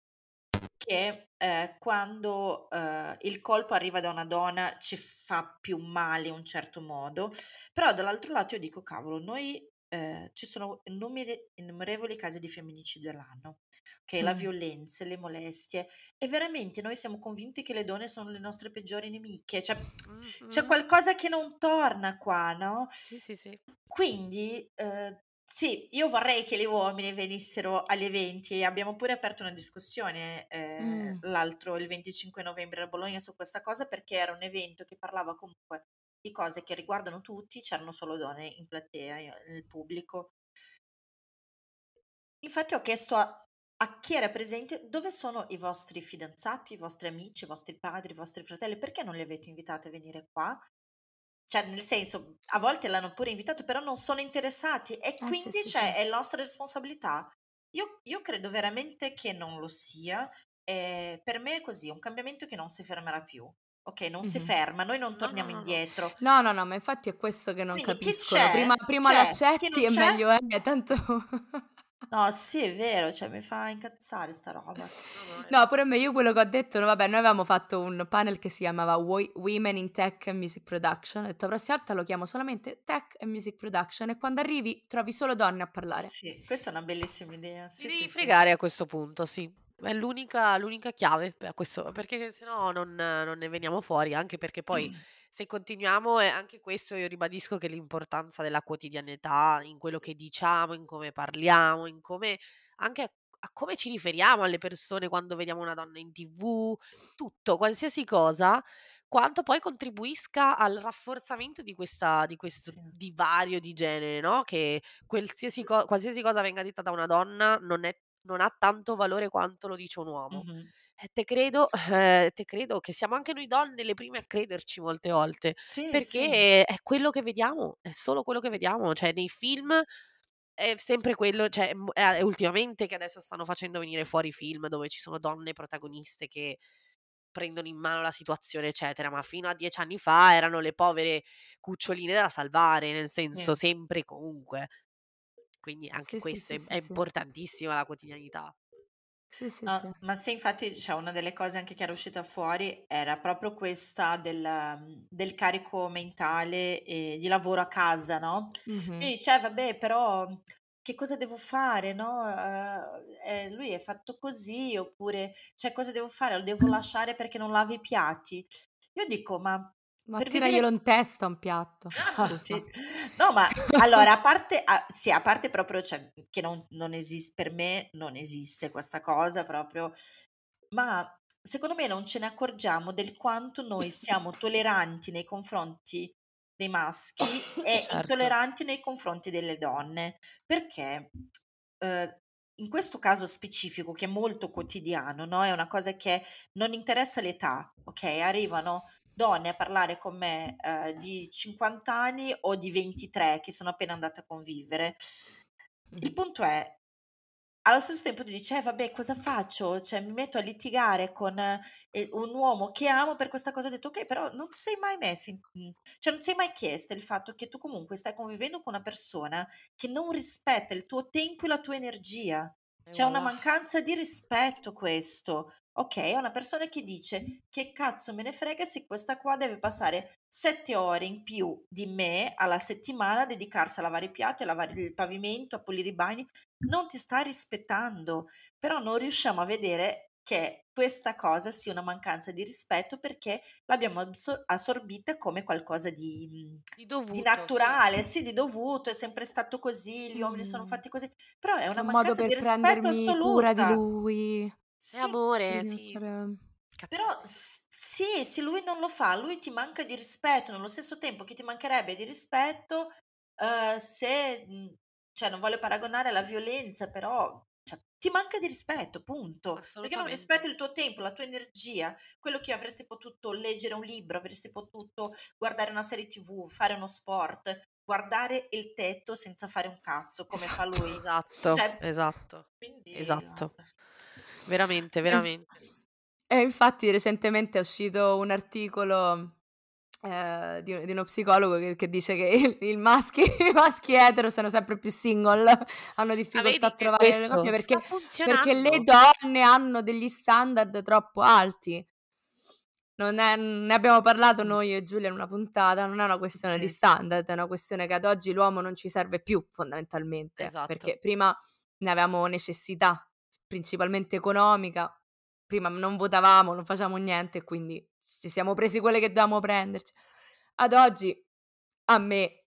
che eh, quando eh, il colpo arriva da una donna ci fa più male in un certo modo, però dall'altro lato io dico, cavolo, noi eh, ci sono innumere- innumerevoli casi di femminicidio all'anno, ok? La Mm. violenza, le molestie, e veramente noi siamo convinti che le donne sono le nostre peggiori nemiche, cioè c'è qualcosa che non torna qua, no? Sì, sì, sì. Quindi, eh, Sì, io vorrei che le uomini venissero agli eventi e abbiamo pure aperto una discussione eh, Mm. l'altro, il 25 novembre a Bologna su questa cosa perché era un evento che parlava comunque di cose che riguardano tutti, c'erano solo donne in platea, io- nel pubblico. Infatti ho chiesto a, a chi era presente dove sono i vostri fidanzati, i vostri amici, i vostri padri, i vostri fratelli, perché non li avete invitati a venire qua? Cioè, nel senso, a volte l'hanno pure invitato, però non sono interessati e Eh sì, quindi sì, cioè, sì. è nostra responsabilità. Io, io credo veramente che non lo sia. eh, per me è così, un cambiamento che non si fermerà più. Ok, non si Mhm. ferma, noi non No, torniamo no, no, indietro. No, no, no, ma infatti è questo che non Quindi chi capiscono. Prima, prima chi l'accetti e meglio è, tanto... no, sì, è vero, cioè mi fa incazzare sta roba. No, pure a me, io quello che ho detto, no, vabbè, noi avevamo fatto un panel che si chiamava Wo- Women in Tech and Music Production, ho detto la prossima volta lo chiamo solamente Tech and Music Production e quando arrivi trovi solo donne a parlare. Sì, questa è una bellissima idea. Ti Sì, devi sì, sì. fregare a questo punto, sì. È l'unica, l'unica chiave per questo, perché sennò non, non ne veniamo fuori, anche perché poi se continuiamo, e anche questo io ribadisco che l'importanza della quotidianità in quello che diciamo, in come parliamo, in come anche a, a come ci riferiamo alle persone quando vediamo una donna in tv, tutto, qualsiasi cosa, quanto poi contribuisca al rafforzamento di, questa, di questo Sì. divario di genere, no? Che qualsiasi, co- qualsiasi cosa venga detta da una donna non, è, non ha tanto valore quanto lo dice un uomo. Mhm. E te credo, eh, te credo che siamo anche noi donne le prime a crederci molte volte, Sì, sì. perché è quello che vediamo, è solo quello che vediamo, cioè nei film è sempre quello, cioè è ultimamente che adesso stanno facendo venire fuori film dove ci sono donne protagoniste che prendono in mano la situazione, eccetera, ma fino a dieci anni fa erano le povere cuccioline da salvare, nel senso Sì. sempre e comunque. Quindi anche Sì, sì, questo sì, è, sì, è sì. importantissima la quotidianità. Sì, sì, No, sì. ma se infatti cioè, una delle cose anche che era uscita fuori era proprio questa del, um, del carico mentale e di lavoro a casa, no? Mhm. Quindi dice, "Eh, vabbè, però che cosa devo fare, no? Eh, eh, lui è fatto così, oppure, cioè, cosa devo fare? Lo devo lasciare perché non lava i piatti? Io dico, ma Ma per tiraglielo vedere... in testa un piatto, Ah, sì. No, ma allora, a parte, a- sì, a parte proprio, cioè, che non, non esiste, per me non esiste questa cosa proprio, ma secondo me non ce ne accorgiamo del quanto noi siamo tolleranti nei confronti dei maschi e Certo. intolleranti nei confronti delle donne, perché eh, in questo caso specifico, che è molto quotidiano, no? È una cosa che non interessa l'età, ok? Arrivano donne a parlare con me eh, di 50 anni o di 23 che sono appena andate a convivere. Il punto è, allo stesso tempo tu dici, eh, vabbè, cosa faccio? Cioè, mi metto a litigare con eh, un uomo che amo per questa cosa. Ho detto, ok, però non ti sei mai messo in... mm, Cioè, non ti sei mai chiesto il fatto che tu comunque stai convivendo con una persona che non rispetta il tuo tempo e la tua energia. C'è una mancanza di rispetto questo. Ok, è una persona che dice che cazzo me ne frega se questa qua deve passare sette ore in più di me alla settimana a dedicarsi a lavare i piatti, a lavare il pavimento, a pulire i bagni. Non ti sta rispettando, però non riusciamo a vedere che questa cosa sia una mancanza di rispetto perché l'abbiamo absor- assorbita come qualcosa di, mm, Di di dovuto, sì. naturale, sì, di dovuto, è sempre stato così, gli uomini sono fatti così, però è una un mancanza di rispetto prendermi cura di assoluta. lui. È Sì, amore, sì. dimostrare... però Cazzate. s- sì, se lui non lo fa, lui ti manca di rispetto, nello stesso tempo che ti mancherebbe di rispetto eh, se, mh, cioè non voglio paragonare alla violenza, però cioè, ti manca di rispetto, punto. Perché non rispetti Assolutamente. il tuo tempo, la tua energia, quello che avresti potuto leggere un libro, avresti potuto guardare una serie tv, fare uno sport, guardare il tetto senza fare un cazzo, come fa Esatto. lui. Esatto, Cioè, esatto, quindi... esatto. ah, Veramente, veramente. e infatti recentemente è uscito un articolo eh, di, di uno psicologo che, che dice che il, il maschi, i maschi etero sono sempre più single, hanno difficoltà a trovare le coppie perché, perché le donne hanno degli standard troppo alti. Non è- ne abbiamo parlato mm, noi e Giulia in una puntata, non è una questione di sì, standard, è una questione che ad oggi l'uomo non ci serve più fondamentalmente, Esatto. perché prima ne avevamo necessità, principalmente economica, prima non votavamo, non facciamo niente quindi ci siamo presi quelle che dovevamo prenderci. Ad oggi a me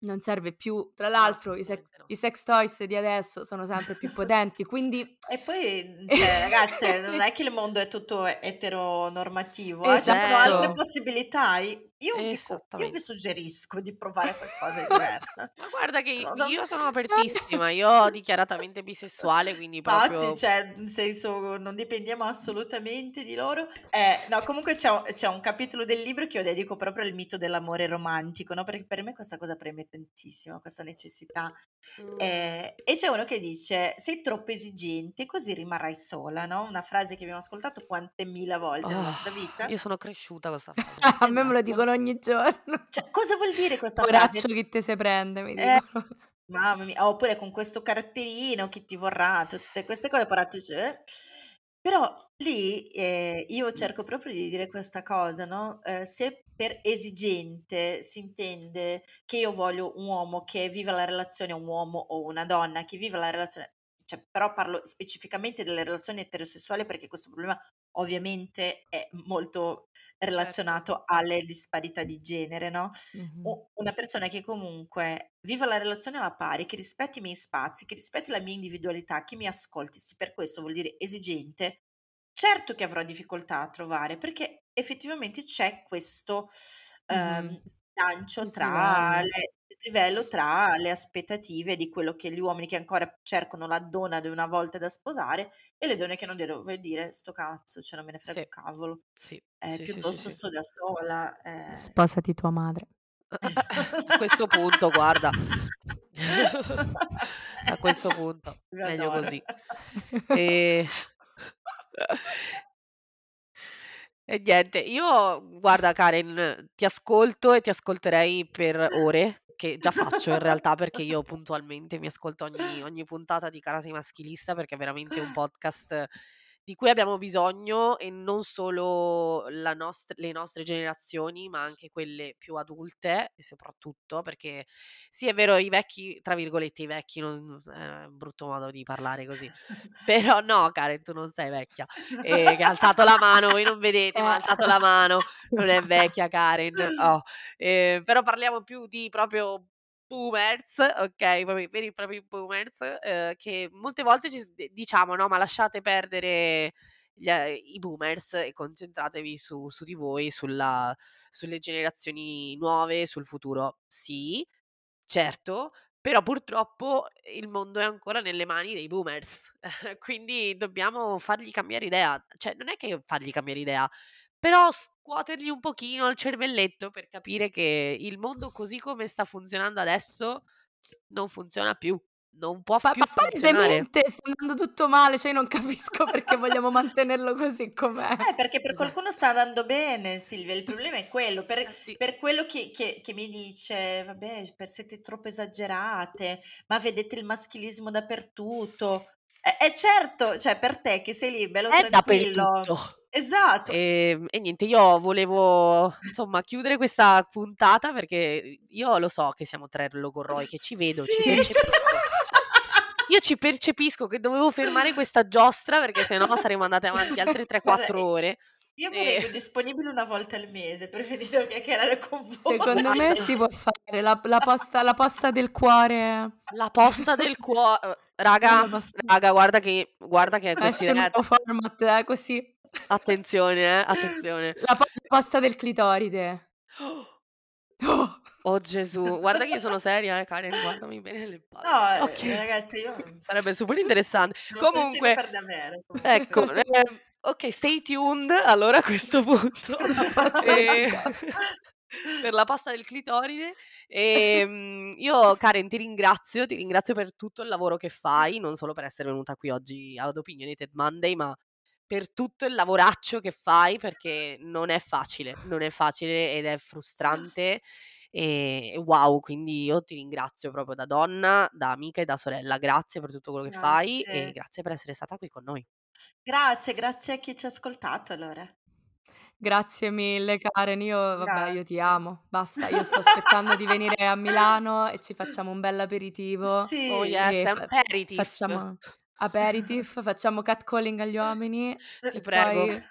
non serve più. Tra l'altro i, sex, no. i sex toys di adesso sono sempre più potenti, quindi... E poi, cioè, ragazze, non è che il mondo è tutto eteronormativo, eh? ci sono Esatto. altre possibilità. Io vi, io vi suggerisco di provare qualcosa di diverso. Ma guarda che No, io sono apertissima, io ho dichiaratamente bisessuale, quindi Infatti, proprio... cioè, nel senso, non dipendiamo assolutamente di loro. Eh, no, comunque c'è c'è un capitolo del libro che io dedico proprio al mito dell'amore romantico, no? Perché per me questa cosa preme tantissimo, questa necessità. Mm. Eh, e c'è uno che dice: Sei troppo esigente, così rimarrai sola, no? Una frase che abbiamo ascoltato quante mila volte nella Oh, nostra vita. io sono cresciuta con questa frase. A me me lo Esatto. dicono ogni giorno. Cioè, cosa vuol dire questa Poraccio frase? chi te se prende, mi Eh, dicono. Mamma mia, oppure con questo caratterino chi ti vorrà, tutte queste cose, poraccio, cioè. Però lì eh, io cerco proprio di dire questa cosa, no? Eh, se per esigente si intende che io voglio un uomo che viva la relazione, un uomo o una donna che viva la relazione, cioè, però parlo specificamente delle relazioni eterosessuali perché questo problema ovviamente è molto Certo. relazionato alle disparità di genere, no? Mhm. U- una persona che comunque viva la relazione alla pari, che rispetti i miei spazi, che rispetti la mia individualità, che mi ascolti, sì, per questo vuol dire esigente, certo che avrò difficoltà a trovare, perché effettivamente c'è questo ehm, Mhm. slancio Questo tra livello. le livello tra le aspettative di quello che gli uomini che ancora cercano la donna di una volta da sposare e le donne che non devono vuol dire sto cazzo, cioè non me ne frega Sì, un cavolo, sì, eh, sì, sì, sì, piuttosto sì. sto da sola. eh. Sposati tua madre. A questo punto, guarda, a questo punto, meglio adoro. così. E... e niente, io, guarda Karen, ti ascolto e ti ascolterei per ore, che già faccio in realtà perché io puntualmente mi ascolto ogni, ogni puntata di Carasi Maschilista perché è veramente un podcast di cui abbiamo bisogno e non solo la nost- le nostre generazioni, ma anche quelle più adulte e soprattutto perché sì, è vero, i vecchi, tra virgolette, i vecchi, non, è un brutto modo di parlare così, però no, Karen, tu non sei vecchia, eh, che ha alzato la mano, voi non vedete, ma ha alzato la mano, non è vecchia Karen, oh. Eh, però parliamo più di proprio boomers, ok, proprio veri e propri boomers, eh, che molte volte ci, diciamo, no, ma lasciate perdere gli, eh, i boomers e concentratevi su, su di voi, sulla, sulle generazioni nuove, sul futuro. Sì, certo, però purtroppo il mondo è ancora nelle mani dei boomers, quindi dobbiamo fargli cambiare idea, cioè non è che fargli cambiare idea, però scuotergli un pochino il cervelletto per capire che il mondo così come sta funzionando adesso non funziona più, non può Ma, più ma palesemente sta andando tutto male, cioè io non capisco perché vogliamo mantenerlo così com'è. Eh, perché per qualcuno sta andando bene, Silvia. Il problema è quello. Per, Eh sì. per quello che, che- che mi dice, vabbè, per siete troppo esagerate, ma vedete il maschilismo dappertutto. E eh, certo, cioè per te che sei lì, bello È tranquillo. dappertutto. Esatto. E, e niente, io volevo insomma chiudere questa puntata perché io lo so che siamo tre logorroi, che ci vedo, ci Sì. percepisco. Io ci percepisco che dovevo fermare questa giostra perché sennò saremmo andate avanti altre 3-4 Guarda, ore. Io mi E- rendo disponibile una volta al mese per venire a chiacchierare con voi. Secondo me si può fare la, la posta, la posta del cuore. La posta del cuore, raga, La posta- raga, guarda che, guarda che Esce un considerate, nuovo format, eh, così. Attenzione, eh, attenzione. La, po- la posta del clitoride. Oh. Oh Gesù, guarda che io sono seria, eh, Karen, guardami bene nelle palle. No, eh, Ok. ragazzi, io Sarebbe super interessante. Comunque, per davvero. comunque. ecco, eh, ok, stay tuned allora a questo punto clitoride. per la pasta del clitoride. E, mm, io, Karen, ti ringrazio, ti ringrazio per tutto il lavoro che fai, non solo per essere venuta qui oggi ad Opinionated Monday, ma per tutto il lavoraccio che fai, perché non è facile, non è facile ed è frustrante. E wow, quindi io ti ringrazio proprio da donna, da amica e da sorella. Grazie per tutto quello che fai e Grazie. grazie per essere stata qui con noi. Grazie, grazie a chi ci ha ascoltato allora. Grazie mille Karen, io vabbè, io ti Grazie. amo. Basta, io sto aspettando di venire a Milano e ci facciamo un bel aperitivo Oh Sì, yes, è un fa- facciamo aperitif, facciamo catcalling agli uomini Ti e prego. poi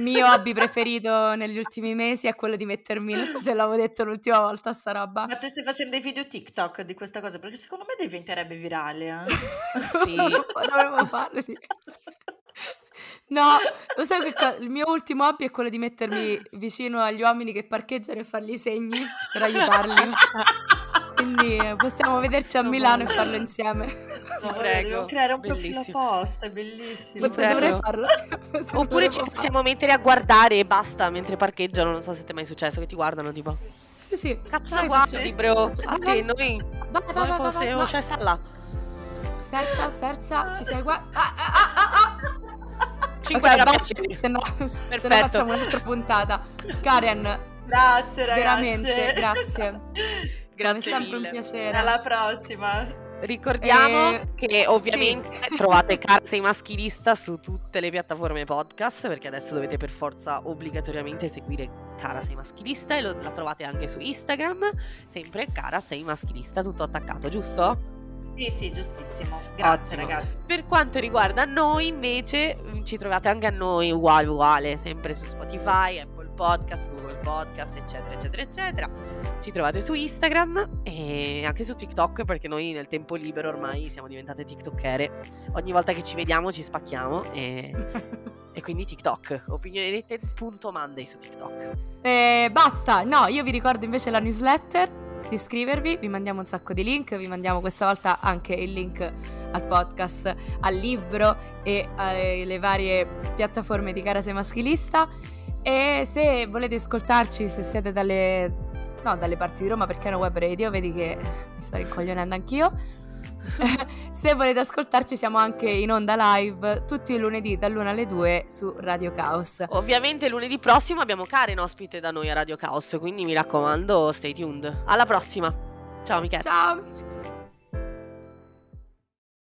mio hobby preferito negli ultimi mesi è quello di mettermi, non so se l'avevo detto l'ultima volta sta roba. Ma tu stai facendo dei video TikTok di questa cosa? Perché secondo me diventerebbe virale. Eh? Sì. Dovevo farli. No, lo sai che co- il mio ultimo hobby è quello di mettermi vicino agli uomini che parcheggiano e fargli i segni per aiutarli. Quindi possiamo vederci a Milano e farlo insieme. No, Prego, creare un profilo bellissimo. apposta, è bellissimo. Prego. farlo. Oppure ci farlo. possiamo mettere a guardare e basta mentre parcheggiano. Non so se ti è mai successo che ti guardano tipo. Sì, sì. Cazzo Dai, guardi sì. bro. Faccio- A te noi. Vai, vai, Come vai, vai, fosse vai, un vai. cesta là. Sterza, sterza, ci sei qua? Ah, ah, ah, ah, ah. 5 Ok, euro a basta, piacere. se no, se no Perfetto. facciamo un'altra puntata. Karen, Grazie ragazzi. veramente, grazie. È Grazie sempre un mille. piacere. Alla prossima. Ricordiamo Eh, che ovviamente trovate Cara Sei Maschilista su tutte le piattaforme podcast perché adesso dovete per forza obbligatoriamente seguire Cara Sei Maschilista e lo- la trovate anche su Instagram, sempre Cara Sei Maschilista, tutto attaccato, giusto? Sì, sì, giustissimo. Grazie Ottimo. ragazzi. Per quanto riguarda noi invece mm, ci trovate anche a noi uguale uguale, sempre su Spotify, Apple Podcast, Google Podcast, eccetera, eccetera, eccetera. Ci trovate su Instagram e anche su TikTok perché noi nel tempo libero ormai siamo diventate tiktokere. Ogni volta che ci vediamo ci spacchiamo e, e quindi TikTok, opinionette.monday su TikTok. Eh, basta, no, io vi ricordo invece la newsletter di iscrivervi, vi mandiamo un sacco di link, vi mandiamo questa volta anche il link al podcast, al libro e alle varie piattaforme di Cara Sei Maschilista e se volete ascoltarci, se siete dalle, no, dalle parti di Roma perché è una web radio, vedi che mi sto rincoglionendo anch'io. se volete ascoltarci siamo anche in onda live tutti i lunedì dall'1 alle 2 su Radio Caos. Ovviamente lunedì prossimo abbiamo Karen ospite da noi a Radio Chaos, quindi mi raccomando stay tuned. Alla prossima. Ciao Michele. Ciao.